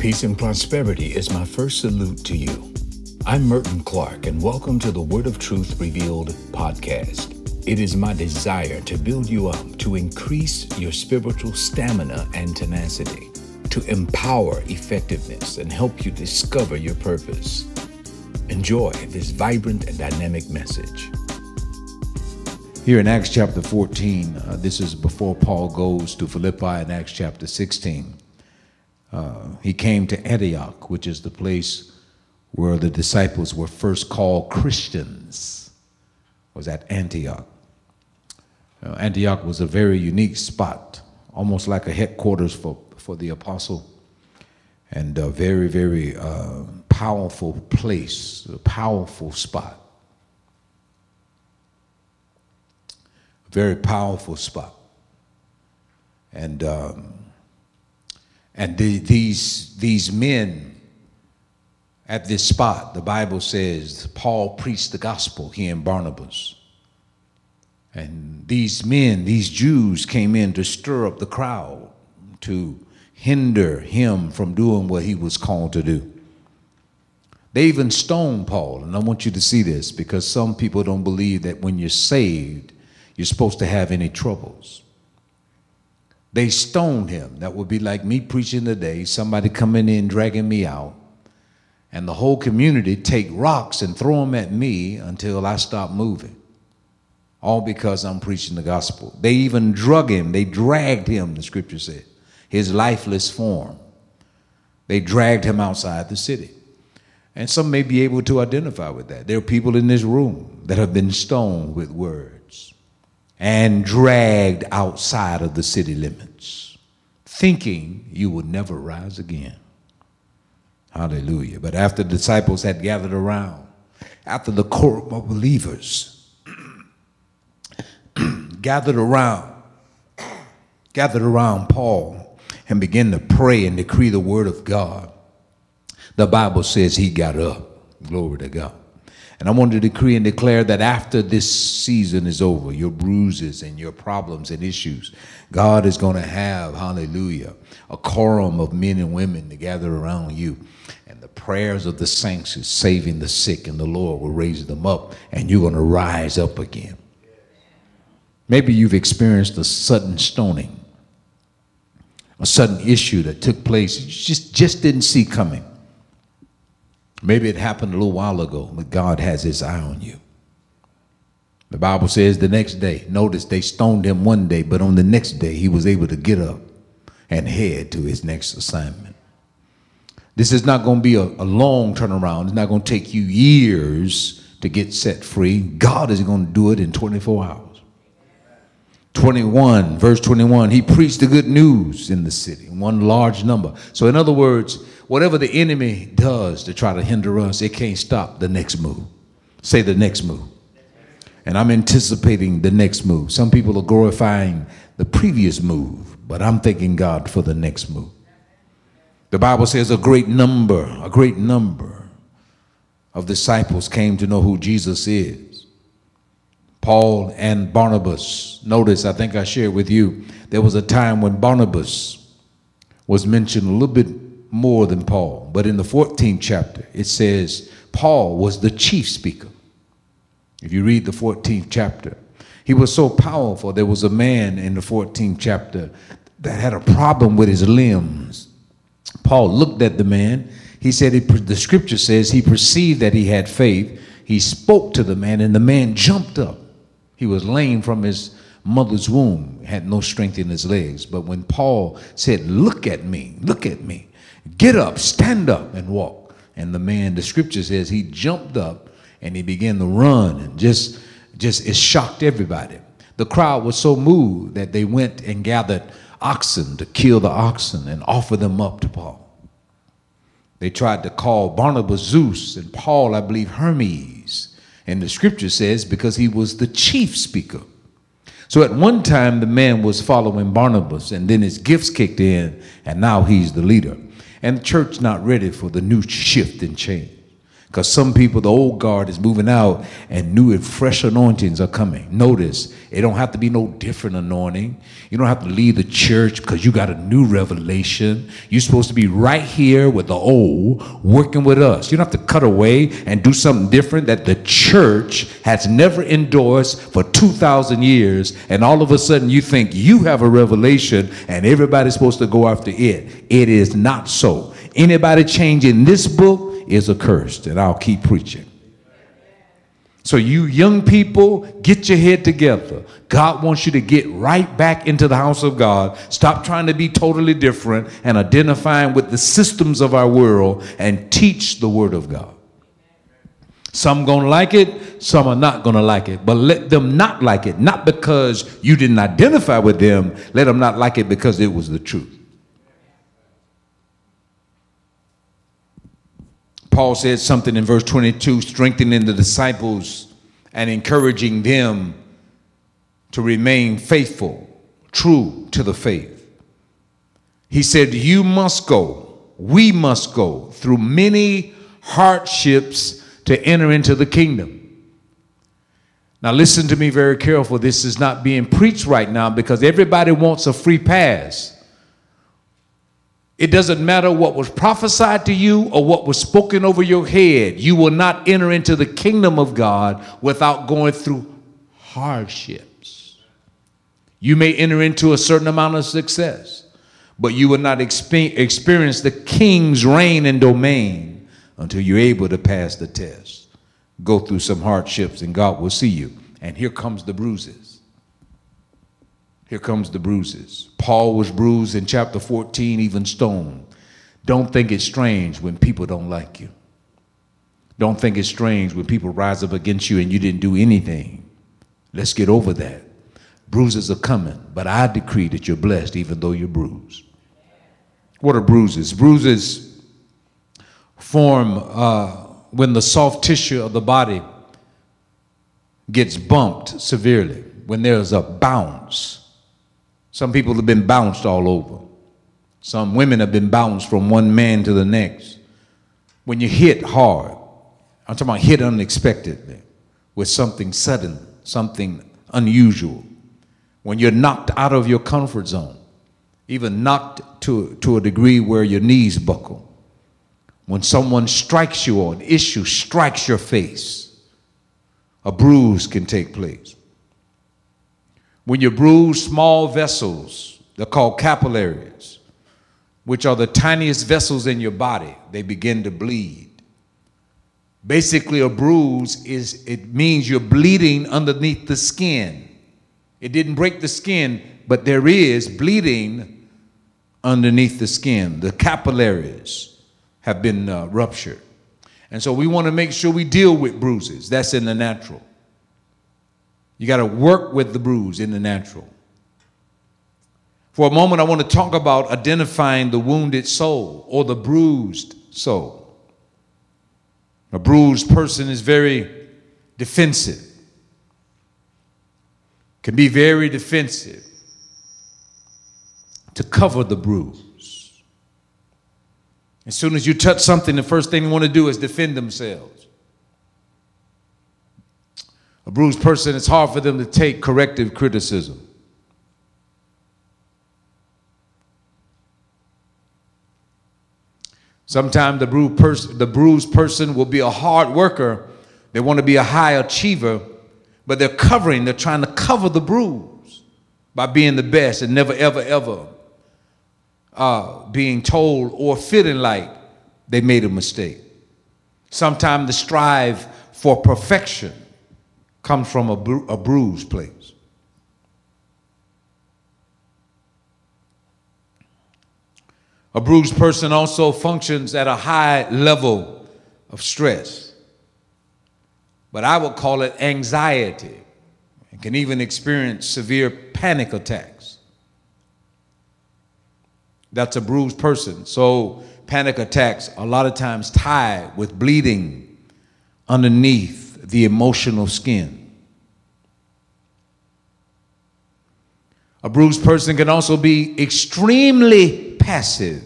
Peace and prosperity is my first salute to you. I'm Merton Clark, and welcome to the Word of Truth Revealed podcast. It is my desire to build you up, to increase your spiritual stamina and tenacity, to empower effectiveness, and help you discover your purpose. Enjoy this vibrant and dynamic message. Here in Acts chapter 14, uh, this is before Paul goes to Philippi in Acts chapter 16 uh, he came to Antioch, which is the place where the disciples were first called Christians, was at Antioch. Uh, Antioch was a very unique spot, almost like a headquarters for, for the apostle, and a very, very uh, powerful place, a powerful spot. A very powerful spot. And um, and the, these, these men at this spot, the Bible says, Paul preached the gospel, he and Barnabas. And these men, these Jews, came in to stir up the crowd, to hinder him from doing what he was called to do. They even stoned Paul, and I want you to see this because some people don't believe that when you're saved, you're supposed to have any troubles. They stoned him. That would be like me preaching today, somebody coming in dragging me out, and the whole community take rocks and throw them at me until I stop moving. All because I'm preaching the gospel. They even drug him, they dragged him, the scripture said, his lifeless form. They dragged him outside the city. And some may be able to identify with that. There are people in this room that have been stoned with words and dragged outside of the city limits, thinking you would never rise again. Hallelujah. But after the disciples had gathered around, after the quorum of believers gathered around, gathered around Paul and began to pray and decree the word of God, the Bible says he got up. Glory to God. And I want to decree and declare that after this season is over, your bruises and your problems and issues, God is going to have, hallelujah, a quorum of men and women to gather around you. And the prayers of the saints is saving the sick, and the Lord will raise them up, and you're going to rise up again. Maybe you've experienced a sudden stoning, a sudden issue that took place you just, just didn't see coming. Maybe it happened a little while ago, but God has his eye on you. The Bible says the next day, notice they stoned him one day, but on the next day he was able to get up and head to his next assignment. This is not going to be a, a long turnaround. It's not going to take you years to get set free. God is going to do it in 24 hours. 21, verse 21, he preached the good news in the city, one large number. So, in other words, whatever the enemy does to try to hinder us, it can't stop the next move. Say the next move. And I'm anticipating the next move. Some people are glorifying the previous move, but I'm thanking God for the next move. The Bible says a great number, a great number of disciples came to know who Jesus is. Paul and Barnabas. Notice, I think I shared with you, there was a time when Barnabas was mentioned a little bit more than Paul. But in the 14th chapter, it says Paul was the chief speaker. If you read the 14th chapter, he was so powerful. There was a man in the 14th chapter that had a problem with his limbs. Paul looked at the man. He said, the scripture says he perceived that he had faith. He spoke to the man, and the man jumped up. He was lame from his mother's womb, had no strength in his legs. But when Paul said, Look at me, look at me, Get up, stand up, and walk. And the man, the scripture says, he jumped up and he began to run and just, just it shocked everybody. The crowd was so moved that they went and gathered oxen to kill the oxen and offer them up to Paul. They tried to call Barnabas Zeus and Paul, I believe, Hermes. And the scripture says because he was the chief speaker. So at one time, the man was following Barnabas, and then his gifts kicked in, and now he's the leader and the church not ready for the new shift and change. Because some people, the old guard is moving out and new and fresh anointings are coming. Notice, it don't have to be no different anointing. You don't have to leave the church because you got a new revelation. You're supposed to be right here with the old, working with us. You don't have to cut away and do something different that the church has never endorsed for 2,000 years. And all of a sudden you think you have a revelation and everybody's supposed to go after it. It is not so. Anybody changing this book, is accursed, and I'll keep preaching. So, you young people, get your head together. God wants you to get right back into the house of God. Stop trying to be totally different and identifying with the systems of our world and teach the Word of God. Some gonna like it, some are not gonna like it. But let them not like it, not because you didn't identify with them, let them not like it because it was the truth. Paul said something in verse 22 strengthening the disciples and encouraging them to remain faithful, true to the faith. He said, You must go, we must go through many hardships to enter into the kingdom. Now, listen to me very careful. This is not being preached right now because everybody wants a free pass. It doesn't matter what was prophesied to you or what was spoken over your head. You will not enter into the kingdom of God without going through hardships. You may enter into a certain amount of success, but you will not experience the king's reign and domain until you're able to pass the test. Go through some hardships, and God will see you. And here comes the bruises. Here comes the bruises. Paul was bruised in chapter 14, even stoned. Don't think it's strange when people don't like you. Don't think it's strange when people rise up against you and you didn't do anything. Let's get over that. Bruises are coming, but I decree that you're blessed even though you're bruised. What are bruises? Bruises form uh, when the soft tissue of the body gets bumped severely, when there's a bounce some people have been bounced all over. Some women have been bounced from one man to the next. When you hit hard, I'm talking about hit unexpectedly with something sudden, something unusual. When you're knocked out of your comfort zone, even knocked to, to a degree where your knees buckle. When someone strikes you or an issue strikes your face, a bruise can take place. When you bruise small vessels, they're called capillaries, which are the tiniest vessels in your body, they begin to bleed. Basically, a bruise is it means you're bleeding underneath the skin. It didn't break the skin, but there is bleeding underneath the skin. The capillaries have been uh, ruptured. And so we want to make sure we deal with bruises. That's in the natural. You got to work with the bruise in the natural. For a moment, I want to talk about identifying the wounded soul or the bruised soul. A bruised person is very defensive, can be very defensive to cover the bruise. As soon as you touch something, the first thing they want to do is defend themselves. A bruised person, it's hard for them to take corrective criticism. Sometimes the bruised, pers- the bruised person will be a hard worker. They want to be a high achiever, but they're covering, they're trying to cover the bruise by being the best and never, ever, ever uh, being told or feeling like they made a mistake. Sometimes the strive for perfection comes from a, bru- a bruised place. A bruised person also functions at a high level of stress. But I would call it anxiety and can even experience severe panic attacks. That's a bruised person. So, panic attacks a lot of times tie with bleeding underneath the emotional skin. A bruised person can also be extremely passive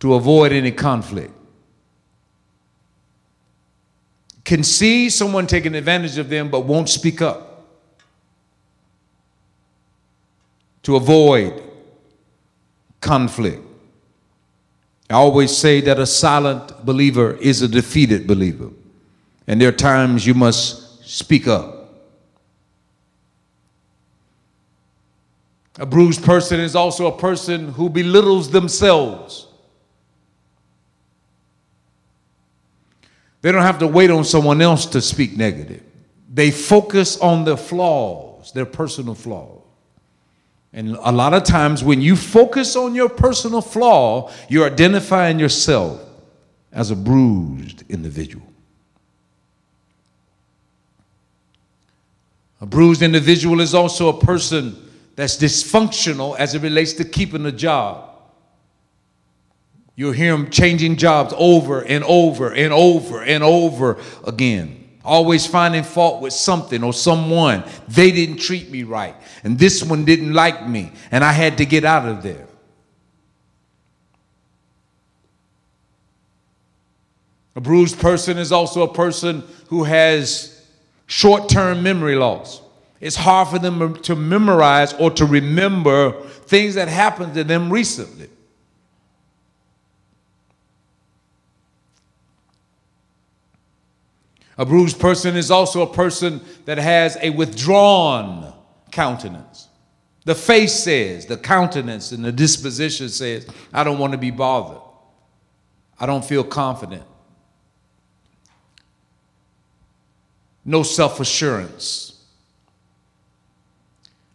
to avoid any conflict. can see someone taking advantage of them but won't speak up to avoid conflict. I always say that a silent believer is a defeated believer. And there are times you must speak up. A bruised person is also a person who belittles themselves. They don't have to wait on someone else to speak negative. They focus on their flaws, their personal flaws. And a lot of times, when you focus on your personal flaw, you're identifying yourself as a bruised individual. A bruised individual is also a person that's dysfunctional as it relates to keeping a job. You'll hear them changing jobs over and over and over and over again. Always finding fault with something or someone. They didn't treat me right. And this one didn't like me. And I had to get out of there. A bruised person is also a person who has short term memory loss. It's hard for them to memorize or to remember things that happened to them recently. A bruised person is also a person that has a withdrawn countenance. The face says, the countenance and the disposition says, I don't want to be bothered. I don't feel confident. No self assurance.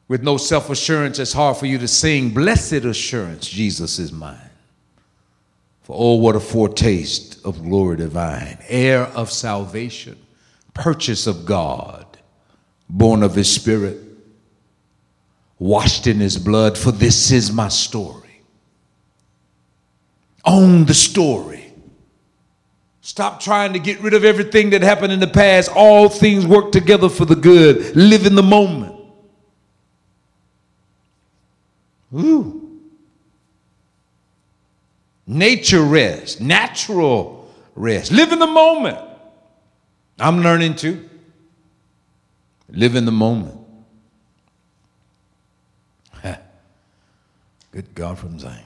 With no self assurance, it's hard for you to sing, Blessed assurance, Jesus is mine. For oh, what a foretaste of glory divine, heir of salvation, purchase of God, born of his spirit, washed in his blood. For this is my story. Own the story. Stop trying to get rid of everything that happened in the past. All things work together for the good. Live in the moment. Ooh. Nature rest, natural rest. Live in the moment. I'm learning to live in the moment. Good God from Zion.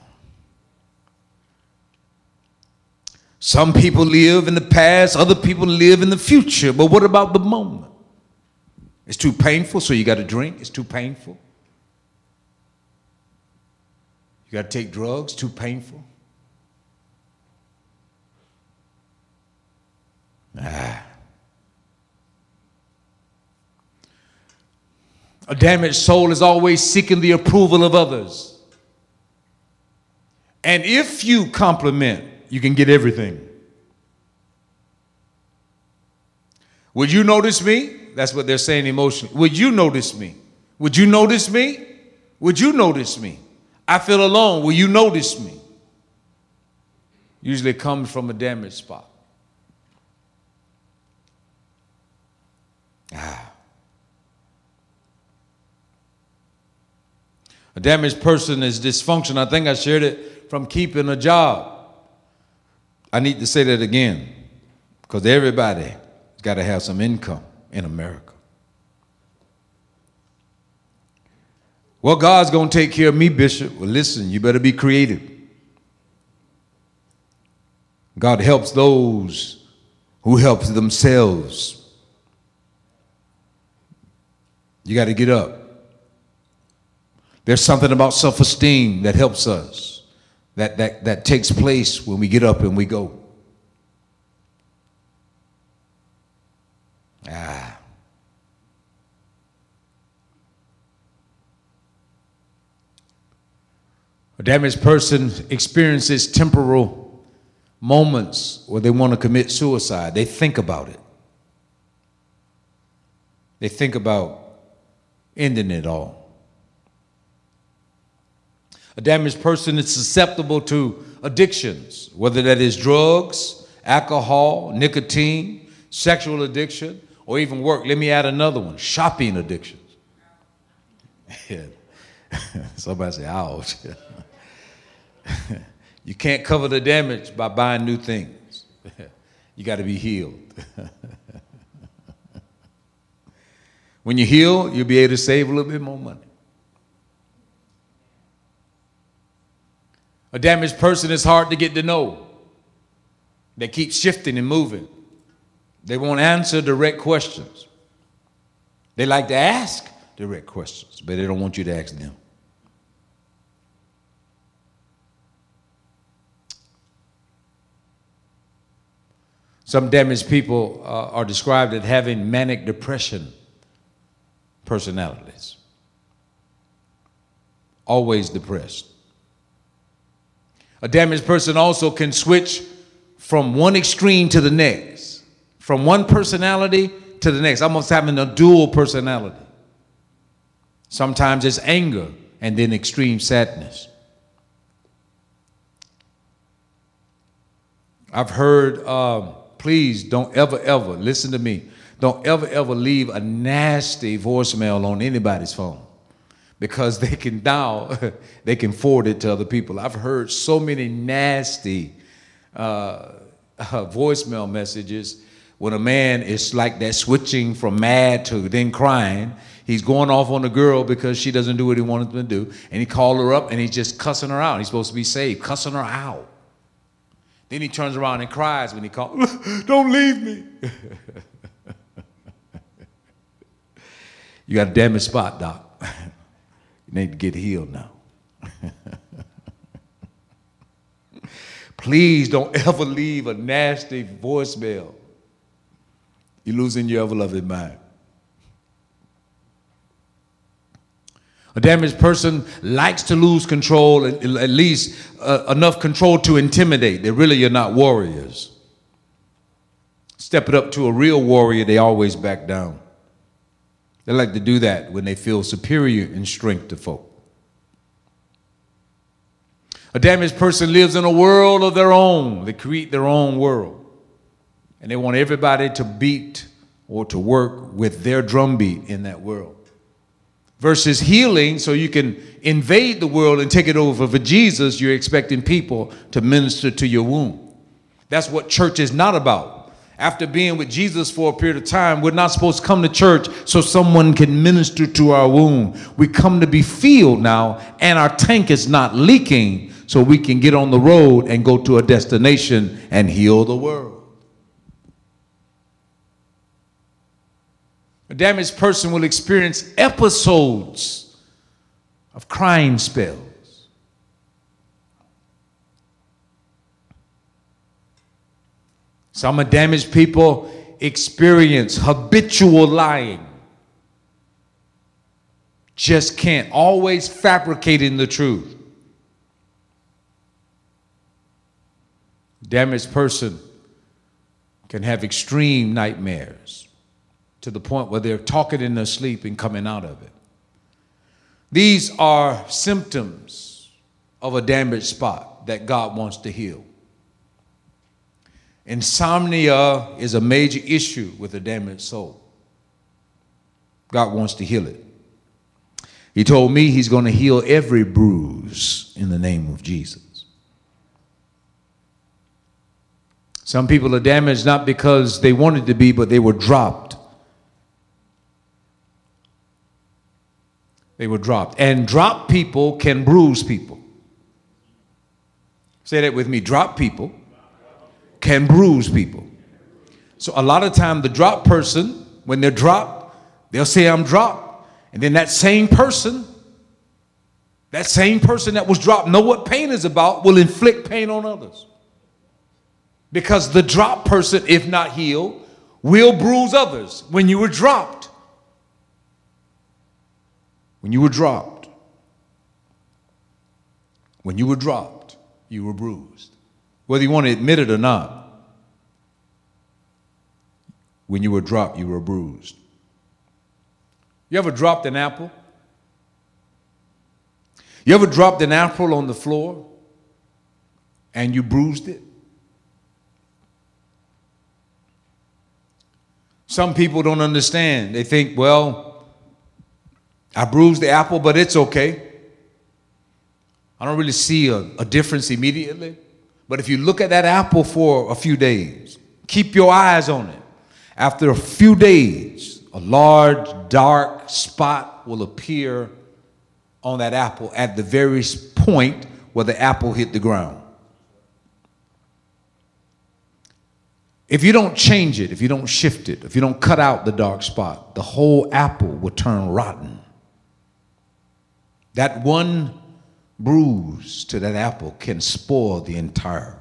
Some people live in the past, other people live in the future, but what about the moment? It's too painful, so you got to drink. It's too painful. You got to take drugs, too painful. Ah. A damaged soul is always seeking the approval of others. And if you compliment, you can get everything. Would you notice me? That's what they're saying emotionally. Would you notice me? Would you notice me? Would you notice me? I feel alone. Will you notice me? Usually comes from a damaged spot. Ah. A damaged person is dysfunction. I think I shared it from keeping a job. I need to say that again because everybody's got to have some income in America. Well, God's going to take care of me, Bishop. Well, listen, you better be creative. God helps those who help themselves. You got to get up. There's something about self esteem that helps us, that, that, that takes place when we get up and we go. Ah. A damaged person experiences temporal moments where they want to commit suicide. They think about it. They think about ending it all. A damaged person is susceptible to addictions, whether that is drugs, alcohol, nicotine, sexual addiction, or even work. Let me add another one shopping addictions. Somebody say, ouch. you can't cover the damage by buying new things, you got to be healed. When you heal, you'll be able to save a little bit more money. A damaged person is hard to get to know. They keep shifting and moving. They won't answer direct questions. They like to ask direct questions, but they don't want you to ask them. Some damaged people uh, are described as having manic depression personalities, always depressed. A damaged person also can switch from one extreme to the next, from one personality to the next, almost having a dual personality. Sometimes it's anger and then extreme sadness. I've heard, um, please don't ever, ever, listen to me, don't ever, ever leave a nasty voicemail on anybody's phone because they can now, they can forward it to other people. I've heard so many nasty uh, uh, voicemail messages when a man is like that switching from mad to then crying. He's going off on the girl because she doesn't do what he wanted to do and he called her up and he's just cussing her out. He's supposed to be saved cussing her out. Then he turns around and cries when he calls don't leave me. You got a damaged spot doc you need to get healed now please don't ever leave a nasty voicemail you're losing your ever loving mind. A damaged person likes to lose control, at least uh, enough control to intimidate. They really are not warriors. Step it up to a real warrior, they always back down. They like to do that when they feel superior in strength to folk. A damaged person lives in a world of their own. They create their own world and they want everybody to beat or to work with their drumbeat in that world. Versus healing, so you can invade the world and take it over. For Jesus, you're expecting people to minister to your wound. That's what church is not about. After being with Jesus for a period of time, we're not supposed to come to church so someone can minister to our wound. We come to be filled now, and our tank is not leaking, so we can get on the road and go to a destination and heal the world. A damaged person will experience episodes of crying spells. Some damaged people experience habitual lying. Just can't, always fabricating the truth. Damaged person can have extreme nightmares to the point where they're talking in their sleep and coming out of it. These are symptoms of a damaged spot that God wants to heal. Insomnia is a major issue with a damaged soul. God wants to heal it. He told me he's going to heal every bruise in the name of Jesus. Some people are damaged not because they wanted to be, but they were dropped They were dropped. And drop people can bruise people. Say that with me. Drop people can bruise people. So a lot of time the drop person, when they're dropped, they'll say, I'm dropped. And then that same person, that same person that was dropped, know what pain is about, will inflict pain on others. Because the drop person, if not healed, will bruise others. When you were dropped, when you were dropped, when you were dropped, you were bruised. Whether you want to admit it or not, when you were dropped, you were bruised. You ever dropped an apple? You ever dropped an apple on the floor and you bruised it? Some people don't understand. They think, well, I bruised the apple, but it's okay. I don't really see a, a, difference immediately. But if you look at that apple for a few days, keep your eyes on it. After a few days, a large dark spot will appear on that apple at the very point where the apple hit the ground. If you don't change it, if you don't shift it, if you don't cut out the dark spot, the whole apple will turn rotten. That one bruise to that apple can spoil the entire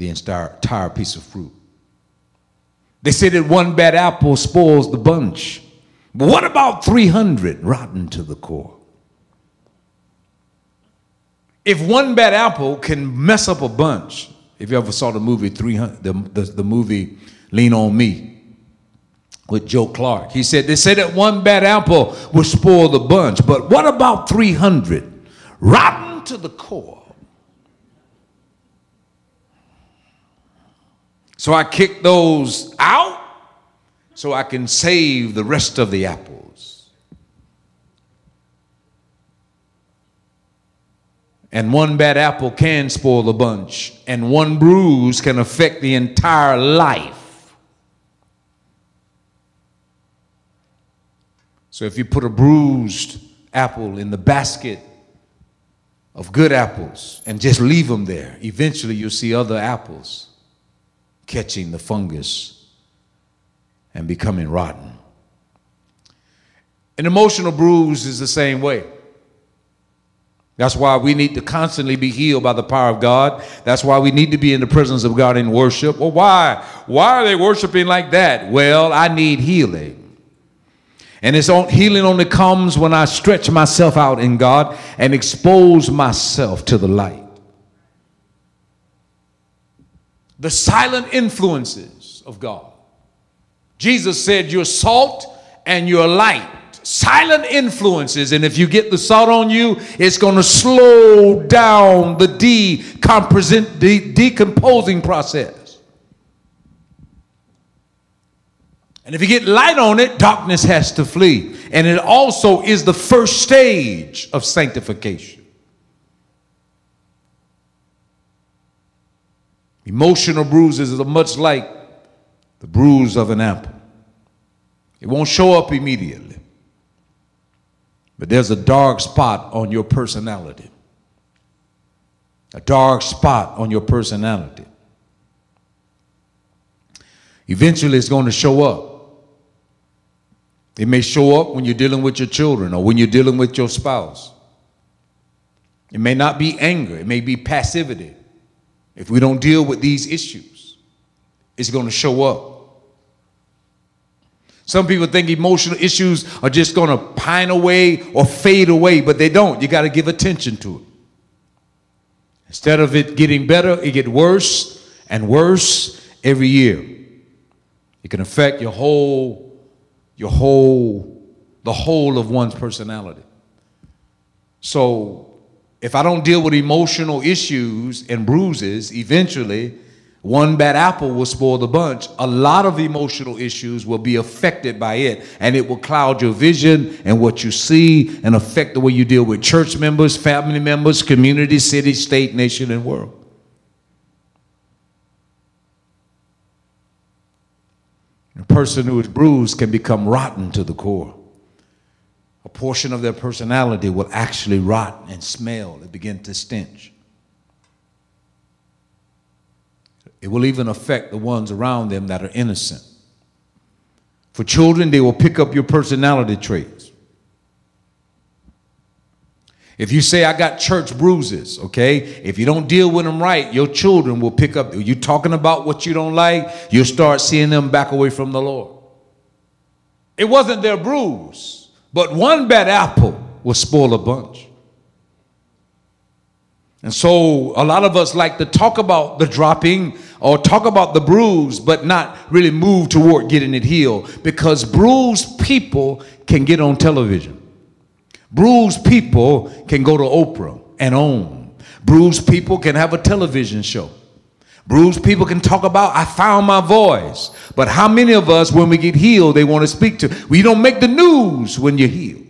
the entire, entire piece of fruit. They say that one bad apple spoils the bunch. But what about 300 rotten to the core? If one bad apple can mess up a bunch, if you ever saw the movie 300, the, the, the movie Lean on Me with Joe Clark, he said, they say that one bad apple will spoil the bunch, but what about 300 rotten to the core? So I kick those out so I can save the rest of the apples. And one bad apple can spoil the bunch, and one bruise can affect the entire life. So if you put a bruised apple in the basket of good apples and just leave them there, eventually you'll see other apples catching the fungus and becoming rotten. An emotional bruise is the same way. That's why we need to constantly be healed by the power of God. That's why we need to be in the presence of God in worship. Well, why? Why are they worshiping like that? Well, I need healing. And it's on, healing only comes when I stretch myself out in God and expose myself to the light. the silent influences of God. Jesus said, You're salt and you're light. Silent influences, and if you get the salt on you, it's going to slow down the decomposing process. And if you get light on it, darkness has to flee. And it also is the first stage of sanctification. Emotional bruises are much like the bruise of an apple. It won't show up immediately. But there's a dark spot on your personality. A dark spot on your personality. Eventually, it's going to show up. It may show up when you're dealing with your children or when you're dealing with your spouse. It may not be anger, it may be passivity. If we don't deal with these issues, it's going to show up. Some people think emotional issues are just going to pine away or fade away, but they don't. You got to give attention to it. Instead of it getting better, it gets worse and worse every year. It can affect your whole, your whole, the whole of one's personality. So if I don't deal with emotional issues and bruises, eventually one bad apple will spoil the bunch. A lot of emotional issues will be affected by it, and it will cloud your vision and what you see and affect the way you deal with church members, family members, community, city, state, nation, and world. Person who is bruised can become rotten to the core a portion of their personality will actually rot and smell and begin to stench. It will even affect the ones around them that are innocent. For children, they will pick up your personality traits. If you say, I got church bruises, okay, if you don't deal with them right, your children will pick up. You talking about what you don't like, you'll start seeing them back away from the Lord. It wasn't their bruise. But one bad apple will spoil a bunch. And so a lot of us like to talk about the dropping or talk about the bruise, but not really move toward getting it healed because bruised people can get on television. Bruised people can go to Oprah and own. Bruised people can have a television show. Bruised people can talk about, I found my voice. But how many of us, when we get healed, they want to speak to? We don't make the news when you're healed.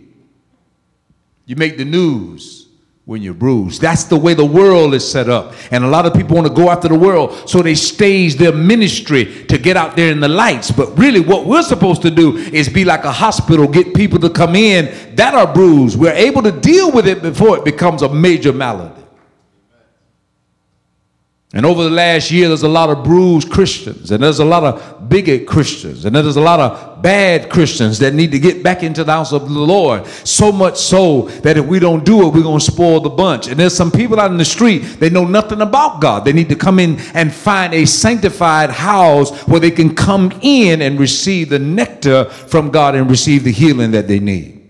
You make the news when you're bruised. That's the way the world is set up. And a lot of people want to go after the world, so they stage their ministry to get out there in the lights. But really, what we're supposed to do is be like a hospital, get people to come in that are bruised. We're able to deal with it before it becomes a major malady. And over the last year, there's a lot of bruised Christians, and there's a lot of bigot Christians, and there's a lot of bad Christians that need to get back into the house of the Lord. So much so that if we don't do it, we're going to spoil the bunch. And there's some people out in the street, they know nothing about God. They need to come in and find a sanctified house where they can come in and receive the nectar from God and receive the healing that they need.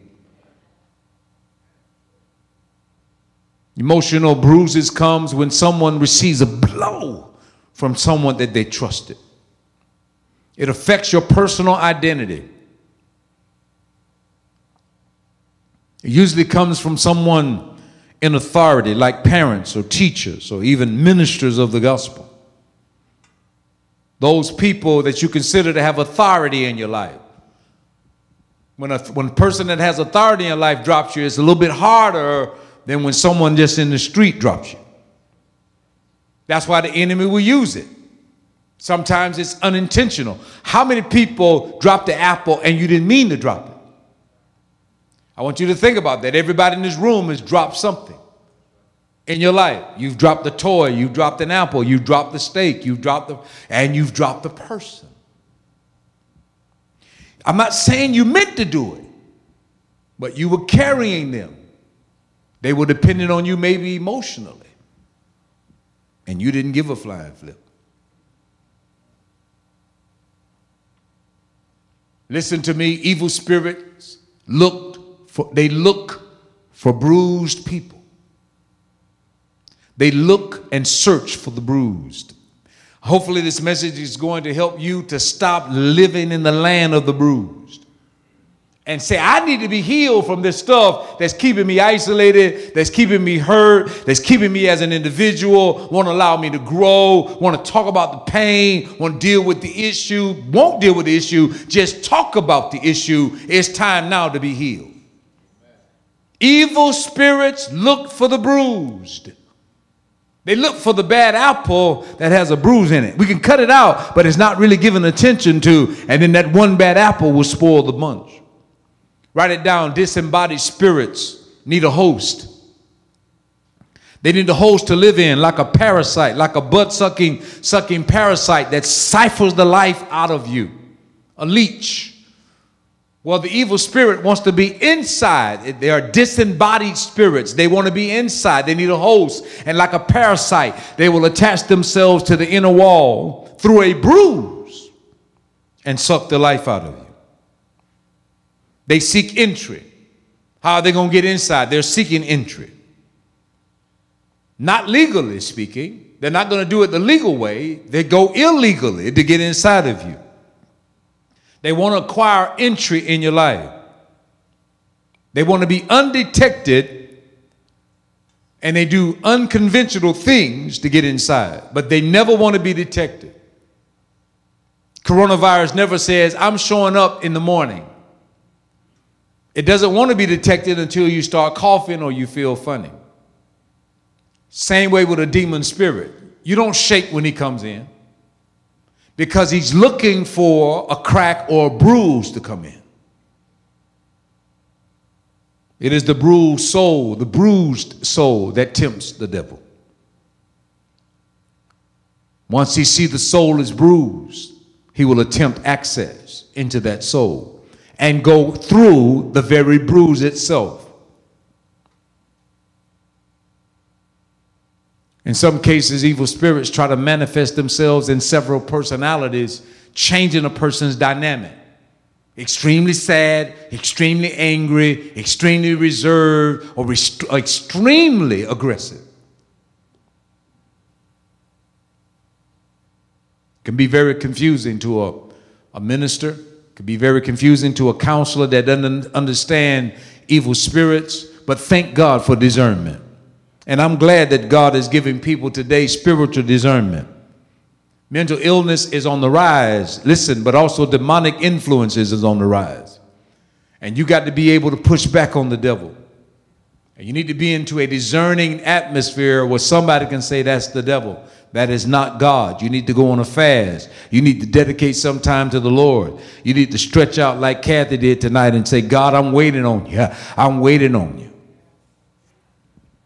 Emotional bruises comes when someone receives a blow from someone that they trusted. It affects your personal identity. It usually comes from someone in authority, like parents or teachers or even ministers of the gospel. Those people that you consider to have authority in your life. When a, when a person that has authority in your life drops you, it's a little bit harder than when someone just in the street drops you. That's why the enemy will use it. Sometimes it's unintentional. How many people dropped the apple and you didn't mean to drop it? I want you to think about that. Everybody in this room has dropped something in your life. You've dropped the toy, you've dropped an apple, you've dropped the steak, you've dropped the, and you've dropped the person. I'm not saying you meant to do it, but you were carrying them. They were dependent on you maybe emotionally. And you didn't give a flying flip. Listen to me, evil spirits looked for they look for bruised people. They look and search for the bruised. Hopefully this message is going to help you to stop living in the land of the bruised and say, I need to be healed from this stuff that's keeping me isolated, that's keeping me hurt, that's keeping me as an individual, won't allow me to grow, want to talk about the pain, want to deal with the issue, won't deal with the issue, just talk about the issue. It's time now to be healed. Evil spirits look for the bruised. They look for the bad apple that has a bruise in it. We can cut it out, but it's not really given attention to, and then that one bad apple will spoil the bunch. Write it down. Disembodied spirits need a host. They need a host to live in, like a parasite, like a butt sucking, sucking parasite that siphons the life out of you. A leech. Well, the evil spirit wants to be inside. They are disembodied spirits. They want to be inside. They need a host. And like a parasite, they will attach themselves to the inner wall through a bruise and suck the life out of you. They seek entry. How are they going to get inside? They're seeking entry. Not legally speaking, they're not going to do it the legal way. They go illegally to get inside of you. They want to acquire entry in your life. They want to be undetected and they do unconventional things to get inside, but they never want to be detected. Coronavirus never says, I'm showing up in the morning. It doesn't want to be detected until you start coughing or you feel funny. Same way with a demon spirit. You don't shake when he comes in because he's looking for a crack or a bruise to come in. It is the bruised soul, the bruised soul that tempts the devil. Once he sees the soul is bruised, he will attempt access into that soul and go through the very bruise itself. In some cases, evil spirits try to manifest themselves in several personalities, changing a person's dynamic. Extremely sad, extremely angry, extremely reserved, or rest- extremely aggressive. Can be very confusing to a, a minister be very confusing to a counselor that doesn't understand evil spirits, but thank God for discernment. And I'm glad that God is giving people today spiritual discernment. Mental illness is on the rise, listen, but also demonic influences is on the rise. And you got to be able to push back on the devil. And you need to be into a discerning atmosphere where somebody can say that's the devil. That is not God. You need to go on a fast. You need to dedicate some time to the Lord. You need to stretch out like Kathy did tonight and say, God, I'm waiting on you. I'm waiting on you.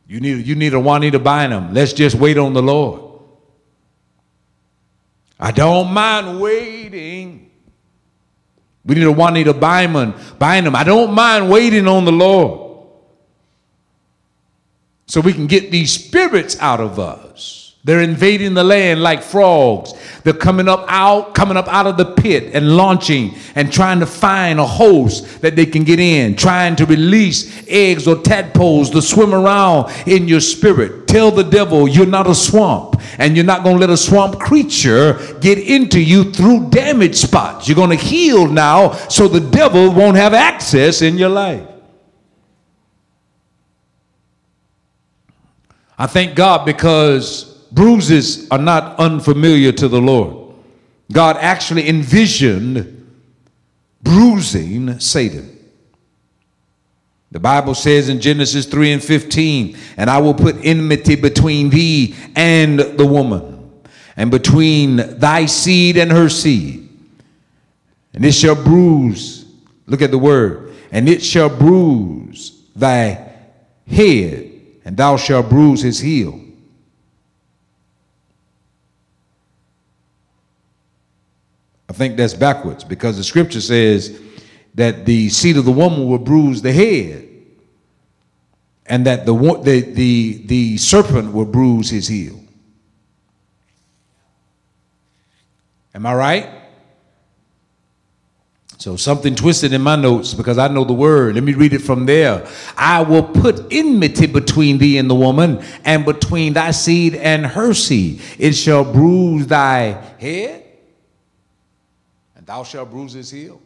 You need, you need a Juanita Bynum. Let's just wait on the Lord. I don't mind waiting. We need a Juanita Bynum. Bynum. I don't mind waiting on the Lord. So we can get these spirits out of us. They're invading the land like frogs. They're coming up out, coming up out of the pit and launching and trying to find a host that they can get in, trying to release eggs or tadpoles to swim around in your spirit. Tell the devil you're not a swamp and you're not going to let a swamp creature get into you through damage spots. You're going to heal now so the devil won't have access in your life. I thank God because bruises are not unfamiliar to the Lord. God actually envisioned bruising Satan. The Bible says in Genesis 3 and 15, and I will put enmity between thee and the woman, and between thy seed and her seed. And it shall bruise, look at the word, and it shall bruise thy head, and thou shalt bruise his heel. I think that's backwards because the scripture says that the seed of the woman will bruise the head and that the, the, the, the serpent will bruise his heel. Am I right? So something twisted in my notes because I know the word. Let me read it from there. I will put enmity between thee and the woman, and between thy seed and her seed. It shall bruise thy head, thou shalt bruise his heel.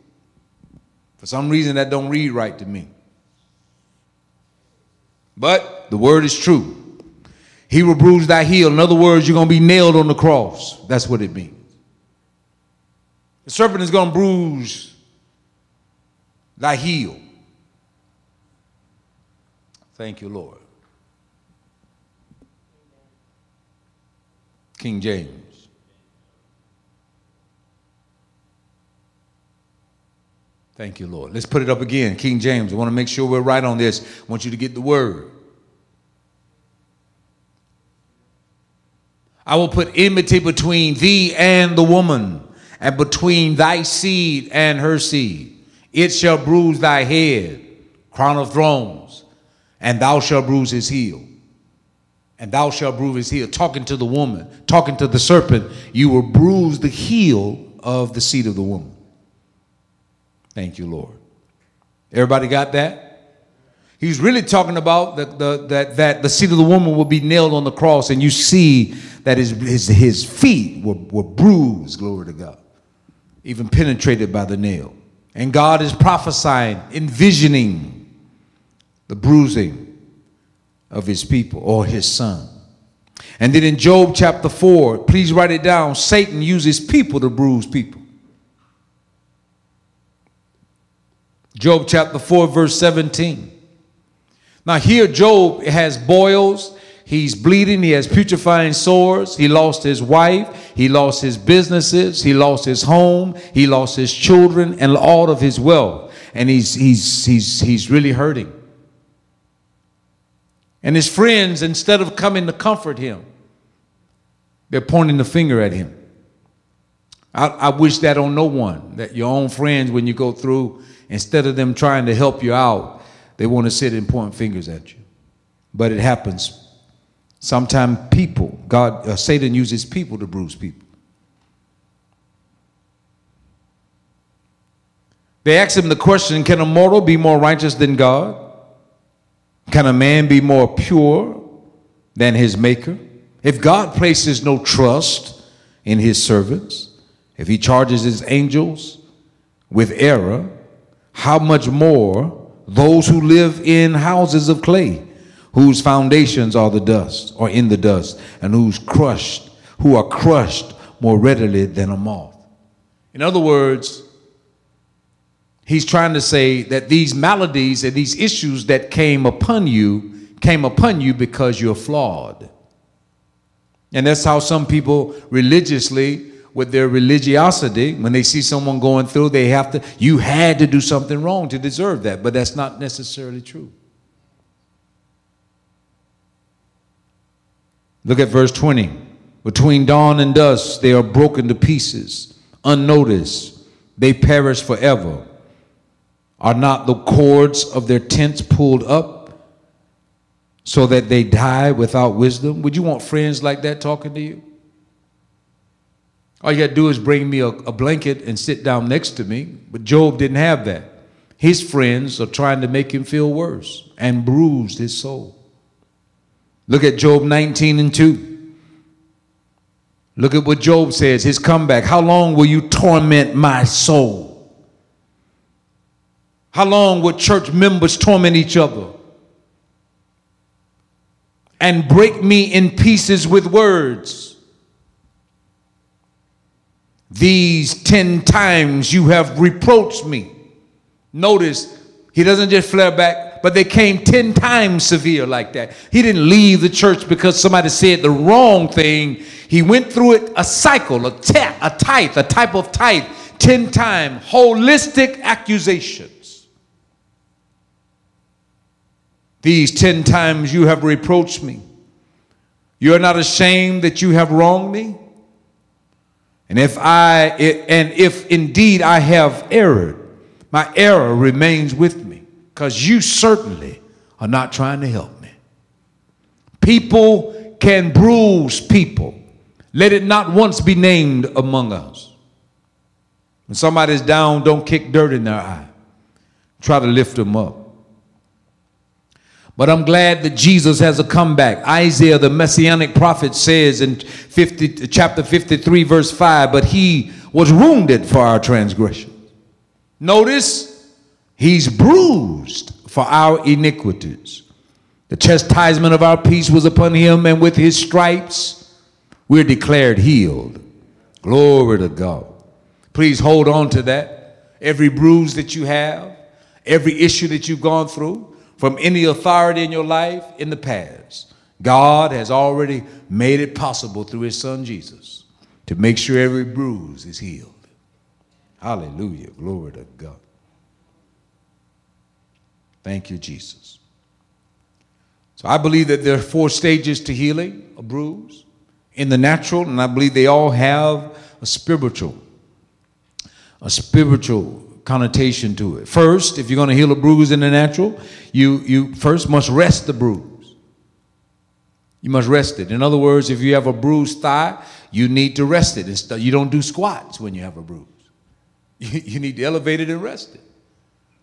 For some reason that don't read right to me. But the word is true. He will bruise thy heel. In other words, you're going to be nailed on the cross. That's what it means. The serpent is going to bruise thy heel. Thank you, Lord. King James. Thank you, Lord. Let's put it up again. King James. I want to make sure we're right on this. I want you to get the word. I will put enmity between thee and the woman, and between thy seed and her seed. It shall bruise thy head, crown of thrones, and thou shalt bruise his heel. And thou shalt bruise his heel. Talking to the woman, talking to the serpent, you will bruise the heel of the seed of the woman. Thank you, Lord. Everybody got that? He's really talking about the, the, that, that the seed of the woman will be nailed on the cross, and you see that his, his, his feet were, were bruised, glory to God, even penetrated by the nail. And God is prophesying, envisioning the bruising of his people or his son. And then in Job chapter 4, please write it down Satan uses people to bruise people. Job chapter 4, verse 17. Now, here Job has boils, he's bleeding, he has putrefying sores, he lost his wife, he lost his businesses, he lost his home, he lost his children, and all of his wealth. And he's, he's, he's, he's really hurting. And his friends, instead of coming to comfort him, they're pointing the finger at him. I, I wish that on no one, that your own friends, when you go through Instead of them trying to help you out, they want to sit and point fingers at you. But it happens. Sometimes people, God, uh, Satan uses people to bruise people. They ask him the question Can a mortal be more righteous than God? Can a man be more pure than his maker? If God places no trust in his servants, if he charges his angels with error, how much more those who live in houses of clay, whose foundations are the dust, or in the dust, and who's crushed, who are crushed more readily than a moth. In other words, he's trying to say that these maladies and these issues that came upon you came upon you because you're flawed. And that's how some people religiously, with their religiosity, when they see someone going through, they have to, you had to do something wrong to deserve that. But that's not necessarily true. Look at verse 20. Between dawn and dusk, they are broken to pieces, unnoticed. They perish forever. Are not the cords of their tents pulled up? so that they die without wisdom? Would you want friends like that talking to you? All you got to do is bring me a, a, blanket and sit down next to me. But Job didn't have that. His friends are trying to make him feel worse and bruised his soul. Look at Job 19 and 2. Look at what Job says, his comeback. How long will you torment my soul? How long will church members torment each other? and break me in pieces with words. These ten times you have reproached me. Notice, he doesn't just flare back, but they came ten times severe like that. He didn't leave the church because somebody said the wrong thing. He went through it a cycle, a, ta- a tithe, a type of tithe, ten time holistic accusations. These ten times you have reproached me. You are not ashamed that you have wronged me? And if I and if indeed I have erred, my error remains with me, because you certainly are not trying to help me. People can bruise people. Let it not once be named among us. When somebody's down, don't kick dirt in their eye. Try to lift them up. But I'm glad that Jesus has a comeback. Isaiah, the messianic prophet, says in 50, chapter 53, verse 5, but he was wounded for our transgressions. Notice, he's bruised for our iniquities. The chastisement of our peace was upon him, and with his stripes, we're declared healed. Glory to God. Please hold on to that. Every bruise that you have, every issue that you've gone through, from any authority in your life in the past. God has already made it possible through his son Jesus to make sure every bruise is healed. Hallelujah. Glory to God. Thank you, Jesus. So I believe that there are four stages to healing a bruise in the natural, and I believe they all have a spiritual, a spiritual connotation to it. First, if you're going to heal a bruise in the natural, you, you first must rest the bruise. You must rest it. In other words, if you have a bruised thigh, you need to rest it. You don't do squats when you have a bruise. You, you need to elevate it and rest it.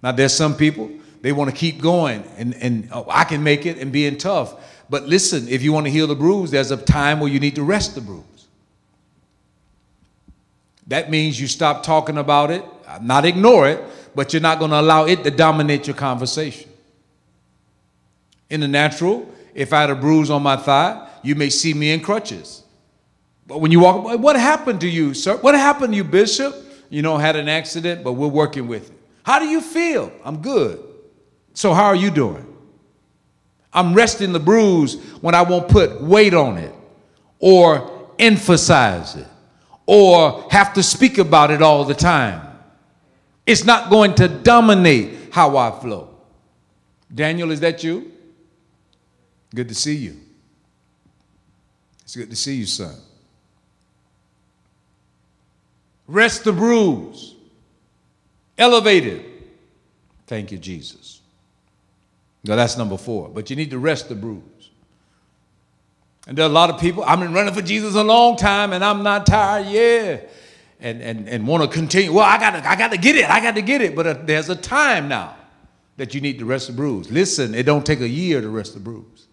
Now, there's some people, they want to keep going and, and oh, I can make it and being tough. But listen, if you want to heal the bruise, there's a time where you need to rest the bruise. That means you stop talking about it not ignore it, but you're not going to allow it to dominate your conversation. In the natural, if I had a bruise on my thigh, you may see me in crutches. But when you walk, what happened to you, sir? What happened to you, Bishop? You know, had an accident, but we're working with it. How do you feel? I'm good. So, how are you doing? I'm resting the bruise when I won't put weight on it or emphasize it or have to speak about it all the time. It's not going to dominate how I flow. Daniel, is that you? Good to see you. It's good to see you, son. Rest the bruise. Elevated. Thank you, Jesus. Now that's number four. But you need to rest the bruise. And there are a lot of people, I've been running for Jesus a long time and I'm not tired. Yeah and, and, and want to continue. Well, I got to I got to get it. I got to get it. But uh, there's a time now that you need to rest the bruise. Listen, it don't take a year to rest the bruise.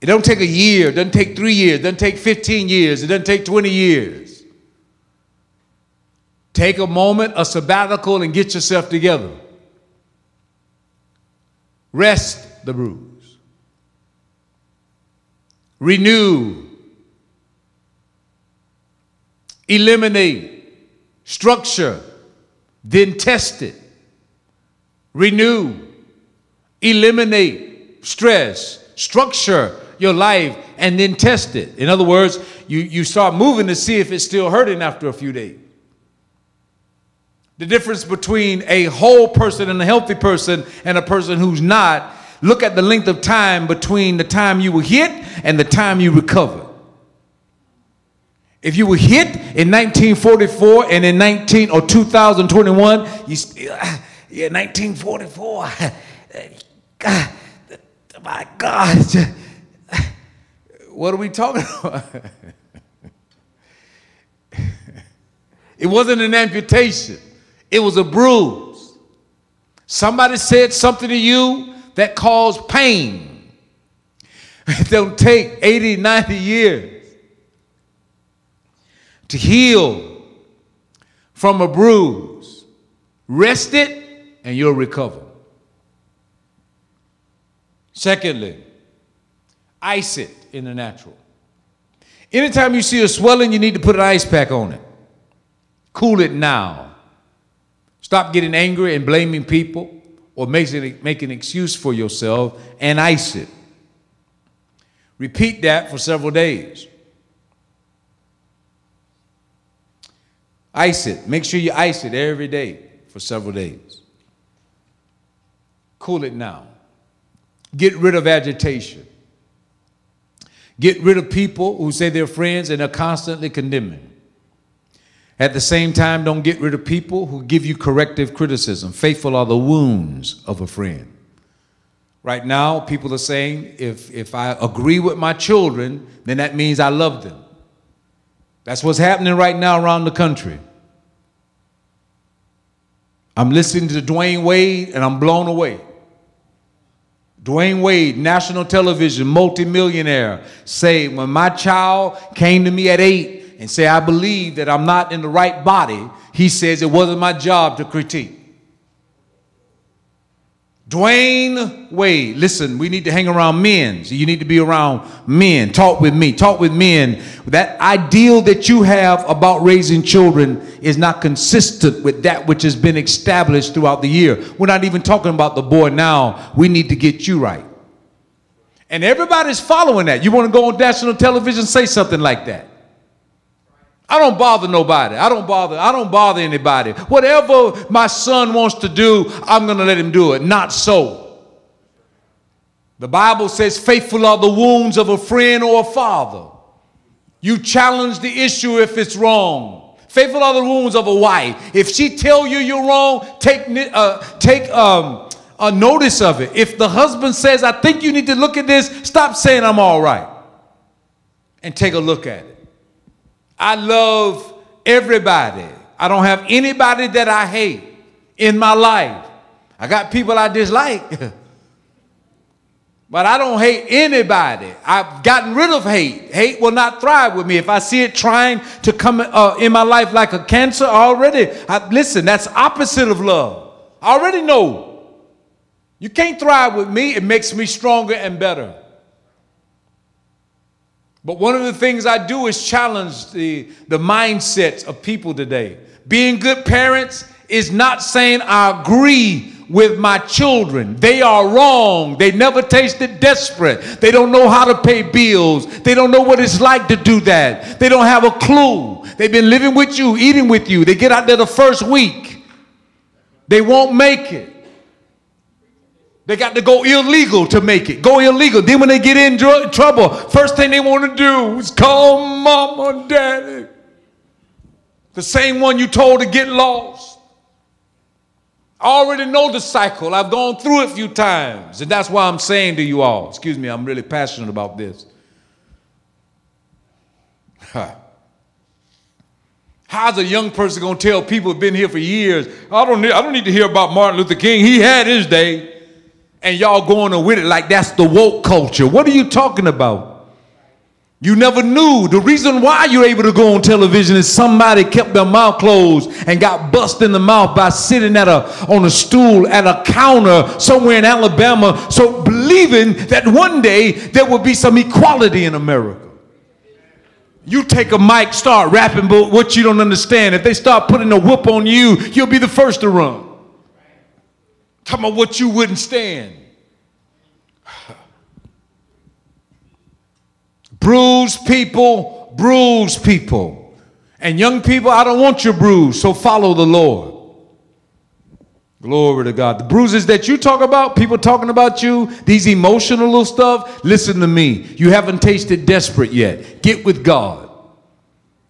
It don't take a year. It doesn't take three years. It doesn't take 15 years. It doesn't take 20 years. Take a moment, a sabbatical, and get yourself together. Rest the bruise. Renew. Eliminate, structure, then test it, renew, eliminate stress, structure your life, and then test it. In other words, you, you start moving to see if it's still hurting after a few days. The difference between a whole person and a healthy person and a person who's not, look at the length of time between the time you were hit and the time you recovered. If you were hit in 1944 and in 19 or 2021, you still, yeah, 1944. God, my God. What are we talking about? it wasn't an amputation, it was a bruise. Somebody said something to you that cause pain. It don't take 80, 90 years to heal from a bruise. Rest it and you'll recover. Secondly, ice it in the natural. Anytime you see a swelling, you need to put an ice pack on it. Cool it now. Stop getting angry and blaming people or make an excuse for yourself and ice it. Repeat that for several days. Ice it. Make sure you ice it every day for several days. Cool it now. Get rid of agitation. Get rid of people who say they're friends and are constantly condemning. At the same time, don't get rid of people who give you corrective criticism. Faithful are the wounds of a friend. Right now, people are saying if, if I agree with my children, then that means I love them. That's what's happening right now around the country. I'm listening to Dwyane Wade and I'm blown away. Dwyane Wade, national television, multimillionaire, say, when my child came to me at eight and say, I believe that I'm not in the right body, he says it wasn't my job to critique. Dwyane Wade, listen, we need to hang around men. So you need to be around men. Talk with me. Talk with men. That ideal that you have about raising children is not consistent with that which has been established throughout the year. We're not even talking about the boy now. We need to get you right. And everybody's following that. You want to go on national television, say something like that. I don't bother nobody. I don't bother. I don't bother anybody. Whatever my son wants to do, I'm going to let him do it. Not so. The Bible says, faithful are the wounds of a friend or a father. You challenge the issue if it's wrong. Faithful are the wounds of a wife. If she tell you you're wrong, take uh, take um, a notice of it. If the husband says, "I think you need to look at this," stop saying I'm all right, and take a look at it. I love everybody. I don't have anybody that I hate in my life. I got people I dislike, but I don't hate anybody. I've gotten rid of hate. Hate will not thrive with me. If I see it trying to come uh, in my life like a cancer already, I, listen, that's opposite of love. I already know. You can't thrive with me. It makes me stronger and better. But one of the things I do is challenge the, the mindsets of people today. Being good parents is not saying I agree with my children. They are wrong. They never tasted desperate. They don't know how to pay bills. They don't know what it's like to do that. They don't have a clue. They've been living with you, eating with you. They get out there the first week. They won't make it. They got to go illegal to make it. Go illegal. Then when they get in dr- trouble, first thing they want to do is call mama and daddy. The same one you told to get lost. I already know the cycle. I've gone through it a few times. And that's why I'm saying to you all, excuse me, I'm really passionate about this. How's a young person going to tell people who've been here for years, I don't, need, I don't need to hear about Martin Luther King. He had his day and y'all going with it like that's the woke culture. What are you talking about? You never knew. The reason why you're able to go on television is somebody kept their mouth closed and got bust in the mouth by sitting at a on a stool at a counter somewhere in Alabama, so believing that one day there will be some equality in America. You take a mic, start rapping, but what you don't understand, if they start putting a whoop on you, you'll be the first to run. Talking about what you wouldn't stand. bruised people, bruised people. And young people, I don't want your bruise, so follow the Lord. Glory to God. The bruises that you talk about, people talking about you, these emotional little stuff, listen to me. You haven't tasted desperate yet. Get with God.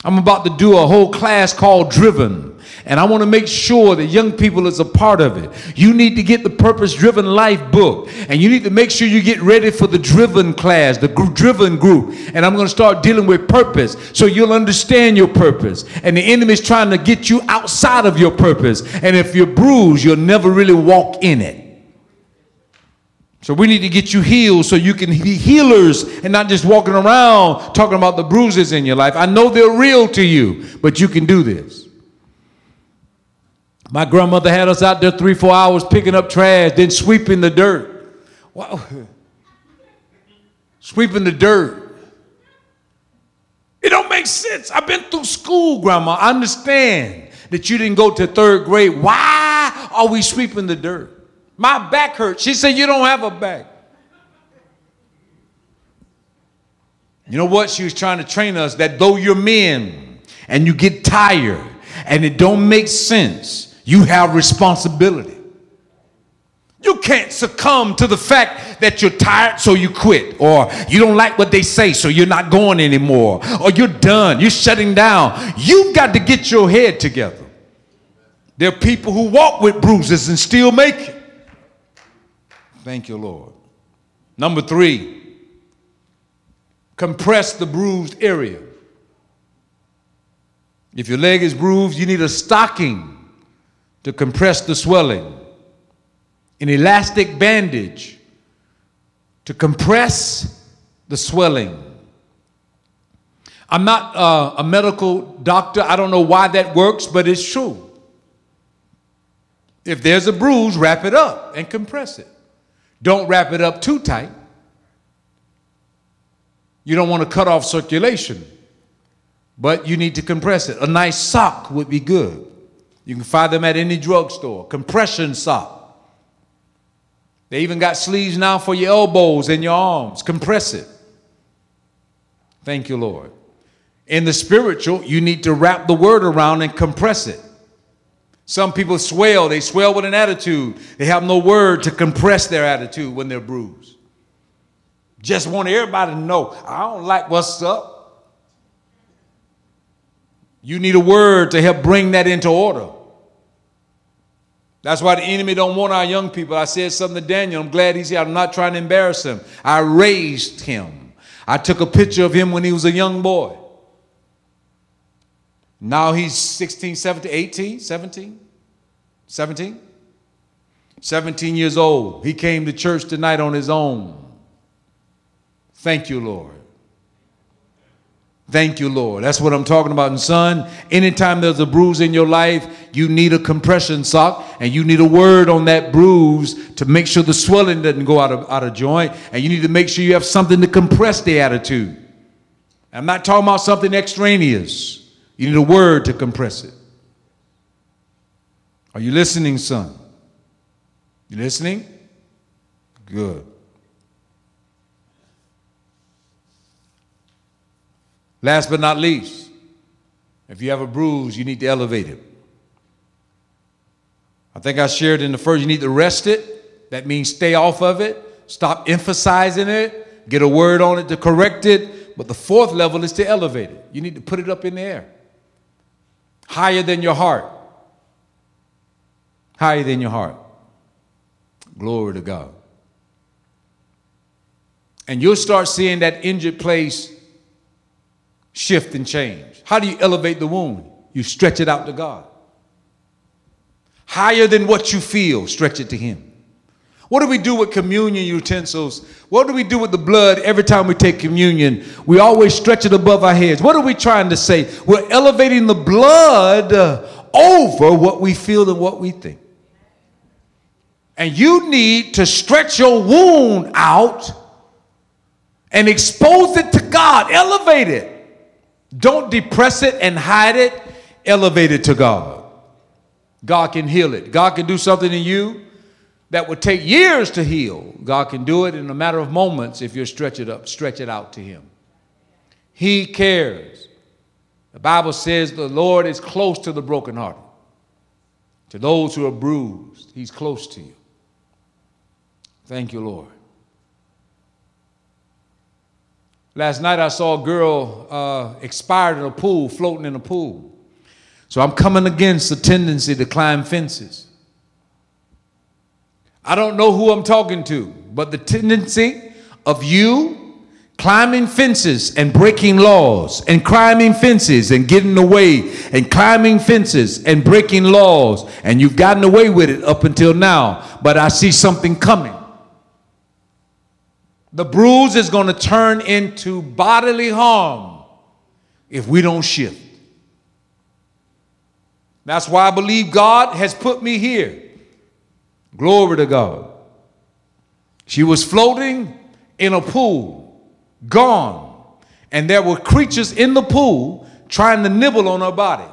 I'm about to do a whole class called Driven. And I want to make sure that young people is a part of it. You need to get the Purpose Driven Life book. And you need to make sure you get ready for the Driven class, the Driven group. And I'm going to start dealing with purpose so you'll understand your purpose. And the enemy is trying to get you outside of your purpose. And if you're bruised, you'll never really walk in it. So we need to get you healed so you can be healers and not just walking around talking about the bruises in your life. I know they're real to you, but you can do this. My grandmother had us out there three, four hours picking up trash, then sweeping the dirt. Wow. Sweeping the dirt. It don't make sense. I've been through school, Grandma. I understand that you didn't go to third grade. Why are we sweeping the dirt? My back hurts. She said, You don't have a back. You know what? She was trying to train us that though you're men and you get tired and it don't make sense, you have responsibility. You can't succumb to the fact that you're tired, so you quit, or you don't like what they say, so you're not going anymore, or you're done, you're shutting down. You've got to get your head together. There are people who walk with bruises and still make it. Thank you, Lord. Number three, compress the bruised area. If your leg is bruised, you need a stocking to compress the swelling, an elastic bandage to compress the swelling. I'm not uh, a medical doctor. I don't know why that works, but it's true. If there's a bruise, wrap it up and compress it. Don't wrap it up too tight. You don't want to cut off circulation, but you need to compress it. A nice sock would be good. You can find them at any drugstore. Compression sock. They even got sleeves now for your elbows and your arms. Compress it. Thank you, Lord. In the spiritual, you need to wrap the word around and compress it. Some people swell, they swell with an attitude. They have no word to compress their attitude when they're bruised. Just want everybody to know, I don't like what's up. You need a word to help bring that into order. That's why the enemy don't want our young people. I said something to Daniel. I'm glad he's here. I'm not trying to embarrass him. I raised him. I took a picture of him when he was a young boy. Now he's 16, 17, 18, 17. 17? 17 years old. He came to church tonight on his own. Thank you, Lord. Thank you, Lord. That's what I'm talking about. And son, anytime there's a bruise in your life, you need a compression sock and you need a word on that bruise to make sure the swelling doesn't go out of, out of joint. And you need to make sure you have something to compress the attitude. I'm not talking about something extraneous. You need a word to compress it. Are you listening, son? You listening? Good. Last but not least, if you have a bruise, you need to elevate it. I think I shared in the first, you need to rest it. That means stay off of it, stop emphasizing it, get a word on it to correct it. But the fourth level is to elevate it. You need to put it up in the air, higher than your heart higher than your heart. Glory to God. And you'll start seeing that injured place shift and change. How do you elevate the wound? You stretch it out to God. Higher than what you feel, stretch it to Him. What do we do with communion utensils? What do we do with the blood every time we take communion? We always stretch it above our heads. What are we trying to say? We're elevating the blood uh, over what we feel and what we think. And you need to stretch your wound out and expose it to God. Elevate it. Don't depress it and hide it. Elevate it to God. God can heal it. God can do something in you that would take years to heal. God can do it in a matter of moments if you stretch it up, stretch it out to Him. He cares. The Bible says the Lord is close to the brokenhearted. To those who are bruised, He's close to you. Thank you, Lord. Last night I saw a girl uh, expired in a pool, floating in a pool. So I'm coming against the tendency to climb fences. I don't know who I'm talking to, but the tendency of you climbing fences and breaking laws and climbing fences and getting away and climbing fences and breaking laws and you've gotten away with it up until now but i see something coming the bruise is going to turn into bodily harm if we don't shift that's why i believe god has put me here glory to god she was floating in a pool gone. And there were creatures in the pool trying to nibble on her body.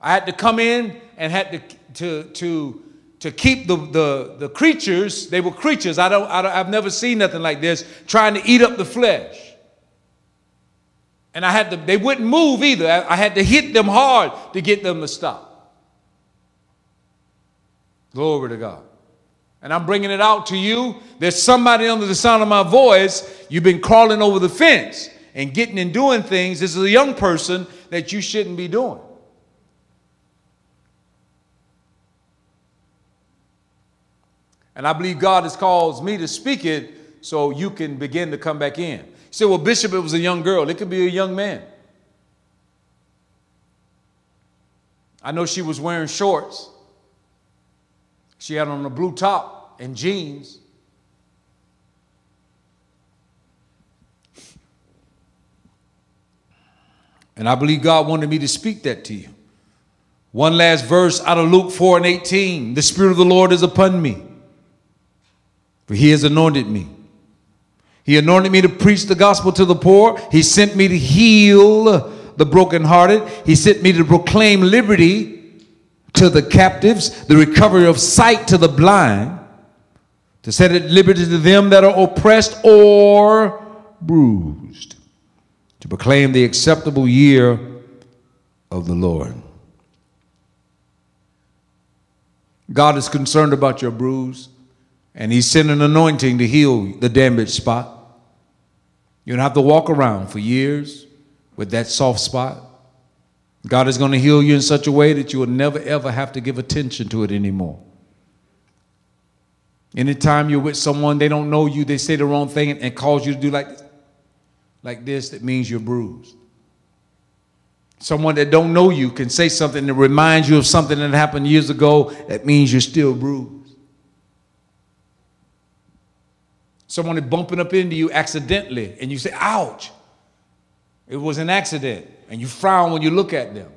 I had to come in and had to, to, to, to keep the, the, the creatures, they were creatures, I don't, I don't, I've never seen nothing like this, trying to eat up the flesh. And I had to, they wouldn't move either. I, I had to hit them hard to get them to stop. Glory to God and I'm bringing it out to you. There's somebody under the sound of my voice. You've been crawling over the fence and getting and doing things. This is a young person that you shouldn't be doing. And I believe God has caused me to speak it so you can begin to come back in. You say, well, Bishop, it was a young girl. It could be a young man. I know she was wearing shorts. She had on a blue top and jeans. And I believe God wanted me to speak that to you. One last verse out of Luke 4 and 18 The Spirit of the Lord is upon me, for He has anointed me. He anointed me to preach the gospel to the poor. He sent me to heal the brokenhearted. He sent me to proclaim liberty to the captives, the recovery of sight to the blind, to set at liberty to them that are oppressed or bruised, to proclaim the acceptable year of the Lord. God is concerned about your bruise, and He sent an anointing to heal the damaged spot. You don't have to walk around for years with that soft spot. God is going to heal you in such a way that you will never ever have to give attention to it anymore. Anytime you're with someone, they don't know you, they say the wrong thing and, and cause you to do like, like this, that means you're bruised. Someone that don't know you can say something that reminds you of something that happened years ago, that means you're still bruised. Someone is bumping up into you accidentally and you say, ouch. It was an accident and you frown when you look at them.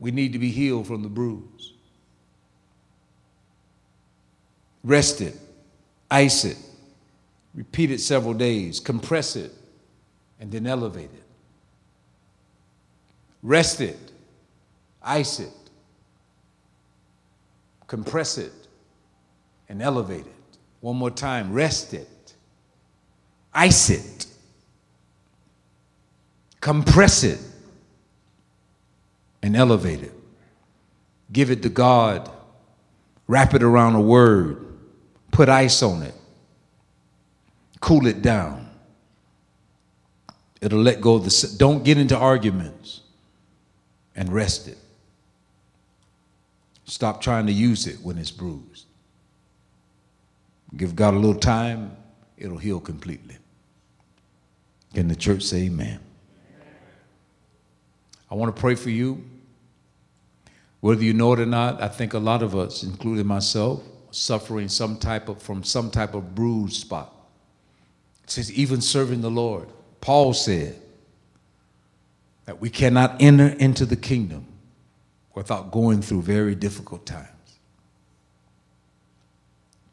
We need to be healed from the bruise. Rest it, ice it, repeat it several days, compress it, and then elevate it. Rest it, ice it, compress it, and elevate it. One more time, rest it, ice it, compress it, and elevate it. Give it to God, wrap it around a word, put ice on it, cool it down. It'll let go of the. Don't get into arguments and rest it. Stop trying to use it when it's bruised. Give God a little time, it'll heal completely. Can the church say amen? I want to pray for you. Whether you know it or not, I think a lot of us, including myself, suffering some type of from some type of bruised spot. It says, even serving the Lord. Paul said that we cannot enter into the kingdom without going through very difficult times.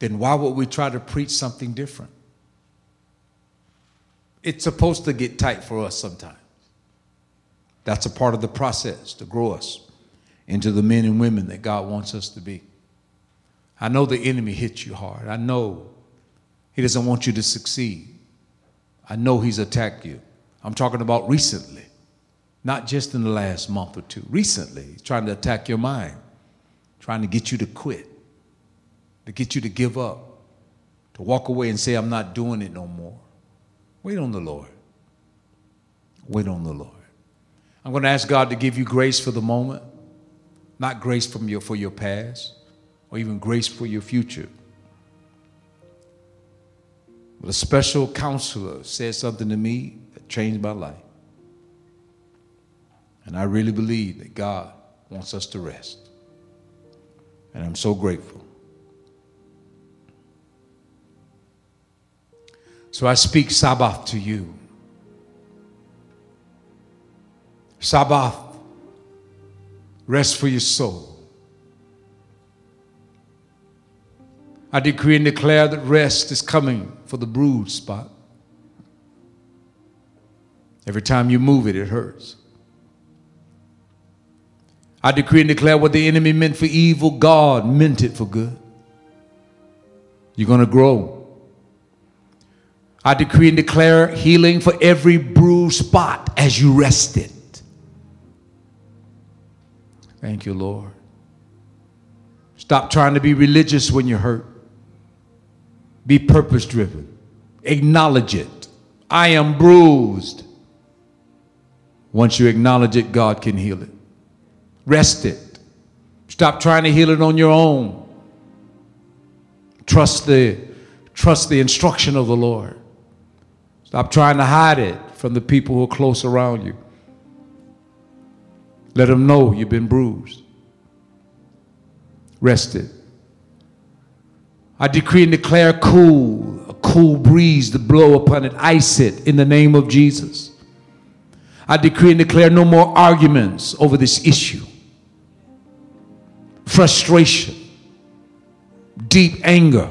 Then why would we try to preach something different? It's supposed to get tight for us sometimes. That's a part of the process to grow us into the men and women that God wants us to be. I know the enemy hits you hard. I know he doesn't want you to succeed. I know he's attacked you. I'm talking about recently, not just in the last month or two. Recently, he's trying to attack your mind, trying to get you to quit, to get you to give up, to walk away and say, I'm not doing it no more. Wait on the Lord. Wait on the Lord. I'm going to ask God to give you grace for the moment, not grace from your, for your past or even grace for your future. But a special counselor said something to me that changed my life. And I really believe that God wants us to rest. And I'm so grateful. So I speak Sabbath to you. Sabbath, rest for your soul. I decree and declare that rest is coming for the bruised spot. Every time you move it, it hurts. I decree and declare what the enemy meant for evil, God meant it for good. You're going to grow. I decree and declare healing for every bruised spot as you rest it. Thank you, Lord. Stop trying to be religious when you're hurt. Be purpose driven. Acknowledge it. I am bruised. Once you acknowledge it, God can heal it. Rest it. Stop trying to heal it on your own. Trust the, trust the instruction of the Lord. Stop trying to hide it from the people who are close around you. Let them know you've been bruised. rested. I decree and declare cool, a cool breeze to blow upon it. Ice it in the name of Jesus. I decree and declare no more arguments over this issue. Frustration, deep anger.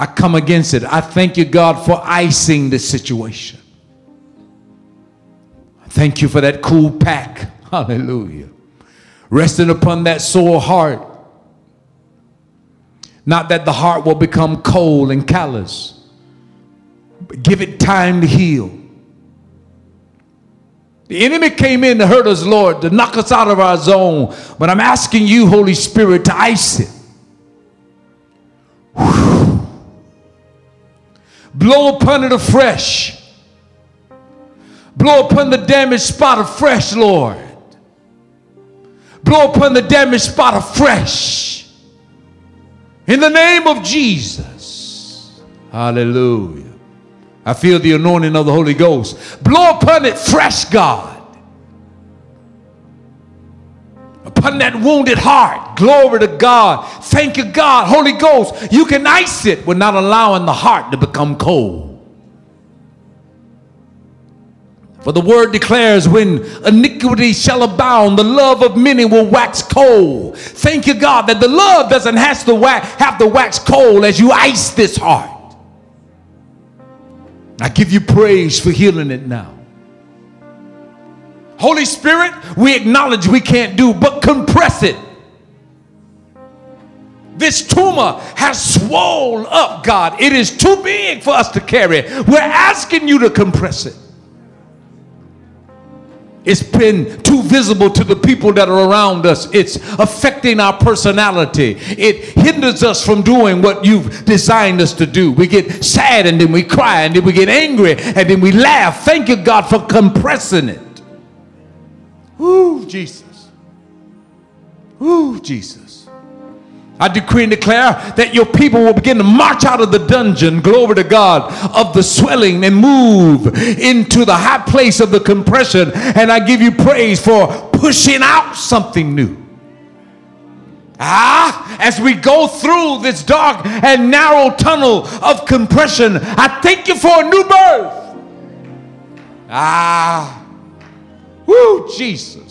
I come against it. I thank you, God, for icing the situation. Thank you for that cool pack. Hallelujah. Resting upon that sore heart. Not that the heart will become cold and callous, but give it time to heal. The enemy came in to hurt us, Lord, to knock us out of our zone. But I'm asking you, Holy Spirit, to ice it. Blow upon it afresh. Blow upon the damaged spot afresh, Lord. Blow upon the damaged spot afresh. In the name of Jesus. Hallelujah. I feel the anointing of the Holy Ghost. Blow upon it fresh, God. Upon that wounded heart. Glory to God. Thank you, God. Holy Ghost, you can ice it without allowing the heart to become cold. For the word declares, when iniquity shall abound, the love of many will wax cold. Thank you, God, that the love doesn't have to wax, have to wax cold as you ice this heart. I give you praise for healing it now. Holy Spirit, we acknowledge we can't do, but compress it. This tumor has swollen up, God. It is too big for us to carry. We're asking you to compress it. It's been too visible to the people that are around us. It's affecting our personality. It hinders us from doing what you've designed us to do. We get sad and then we cry and then we get angry and then we laugh. Thank you, God, for compressing it. Woo, Jesus. Woo, Jesus. I decree and declare that your people will begin to march out of the dungeon, glory to God, of the swelling and move into the high place of the compression. And I give you praise for pushing out something new. Ah, as we go through this dark and narrow tunnel of compression, I thank you for a new birth. Ah, woo, Jesus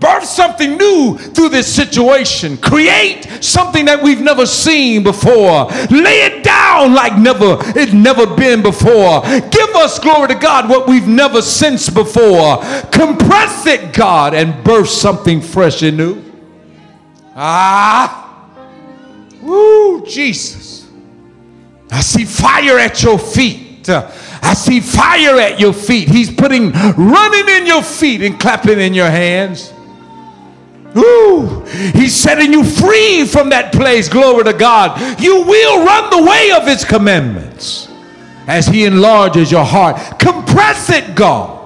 birth something new through this situation. Create something that we've never seen before. Lay it down like never it never been before. Give us glory to God what we've never sensed before. Compress it, God, and birth something fresh and new. Ah. Woo, Jesus. I see fire at your feet. I see fire at your feet. He's putting running in your feet and clapping in your hands. Ooh, he's setting you free from that place. Glory to God. You will run the way of his commandments as he enlarges your heart. Compress it, God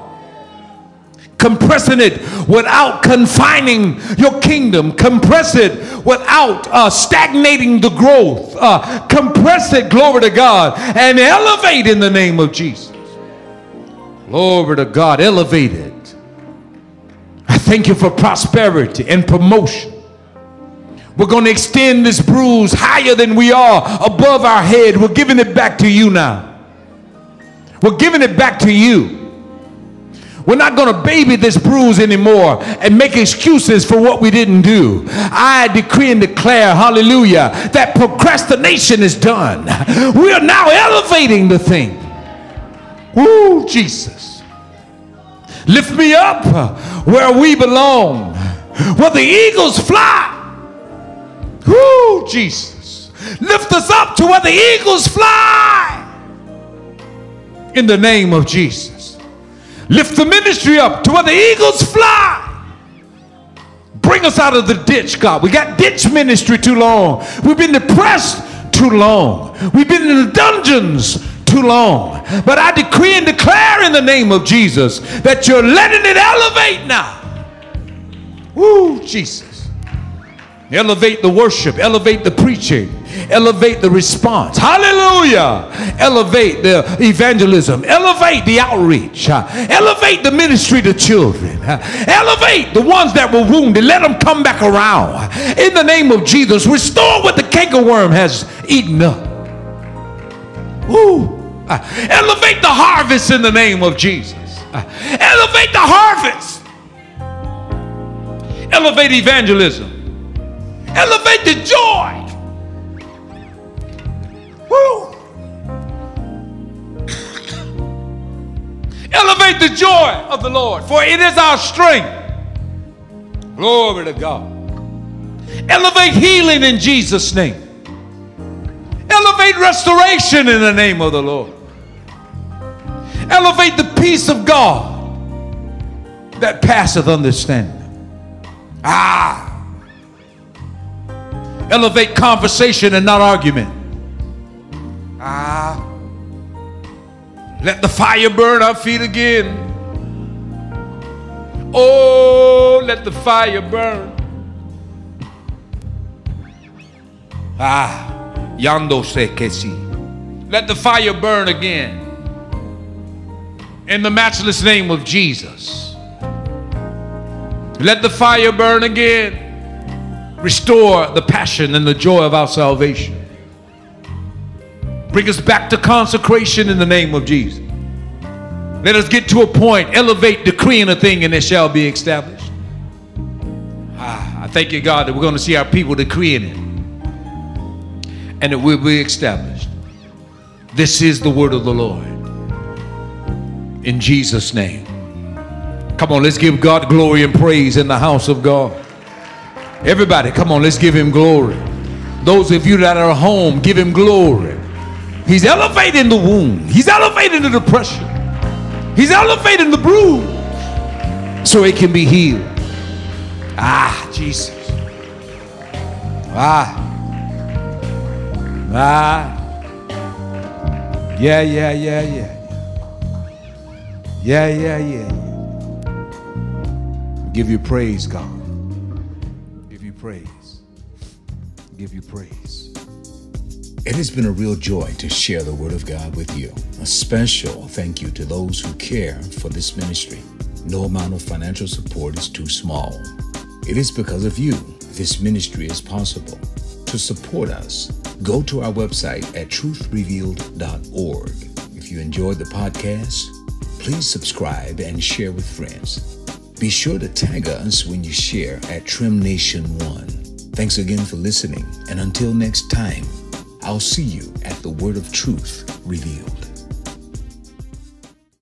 compressing it without confining your kingdom, compress it without uh, stagnating the growth, uh, compress it, glory to God, and elevate in the name of Jesus. Glory to God, elevate it. I thank you for prosperity and promotion. We're going to extend this bruise higher than we are above our head. We're giving it back to you now. We're giving it back to you. We're not going to baby this bruise anymore and make excuses for what we didn't do. I decree and declare, hallelujah, that procrastination is done. We are now elevating the thing. Woo, Jesus. Lift me up where we belong, where the eagles fly. Woo, Jesus. Lift us up to where the eagles fly. In the name of Jesus. Lift the ministry up to where the eagles fly. Bring us out of the ditch, God. We got ditch ministry too long. We've been depressed too long. We've been in the dungeons too long. But I decree and declare in the name of Jesus that you're letting it elevate now. Woo, Jesus. Elevate the worship, elevate the preaching, elevate the response. Hallelujah. Elevate the evangelism, elevate the outreach, elevate the ministry to children, elevate the ones that were wounded. Let them come back around. In the name of Jesus, restore what the cankerworm has eaten up. Woo. Elevate the harvest in the name of Jesus. Elevate the harvest. Elevate evangelism. Elevate the joy. Woo! Elevate the joy of the Lord, for it is our strength. Glory to God. Elevate healing in Jesus' name. Elevate restoration in the name of the Lord. Elevate the peace of God that passeth understanding. Ah. Elevate conversation and not argument. Ah. Let the fire burn our feet again. Oh, let the fire burn. Ah, yando se que si. Let the fire burn again. In the matchless name of Jesus. Let the fire burn again. Restore the passion and the joy of our salvation. Bring us back to consecration in the name of Jesus. Let us get to a point, elevate, decreeing a thing, and it shall be established. Ah, I thank you, God, that we're going to see our people decreeing it, and it will be established. This is the word of the Lord. In Jesus' name. Come on, let's give God glory and praise in the house of God. Everybody, come on, let's give him glory. Those of you that are home, give him glory. He's elevating the wound. He's elevating the depression. He's elevating the bruise so it can be healed. Ah, Jesus. Ah. Ah. Yeah, yeah, yeah, yeah. Yeah, yeah, yeah. Give you praise, God. Give you praise. Give you praise. It has been a real joy to share the Word of God with you. A special thank you to those who care for this ministry. No amount of financial support is too small. It is because of you this ministry is possible. To support us, go to our website at truthrevealed.org. If you enjoyed the podcast, please subscribe and share with friends. Be sure to tag us when you share at Trim Nation One. Thanks again for listening, and until next time, I'll see you at the Word of Truth revealed.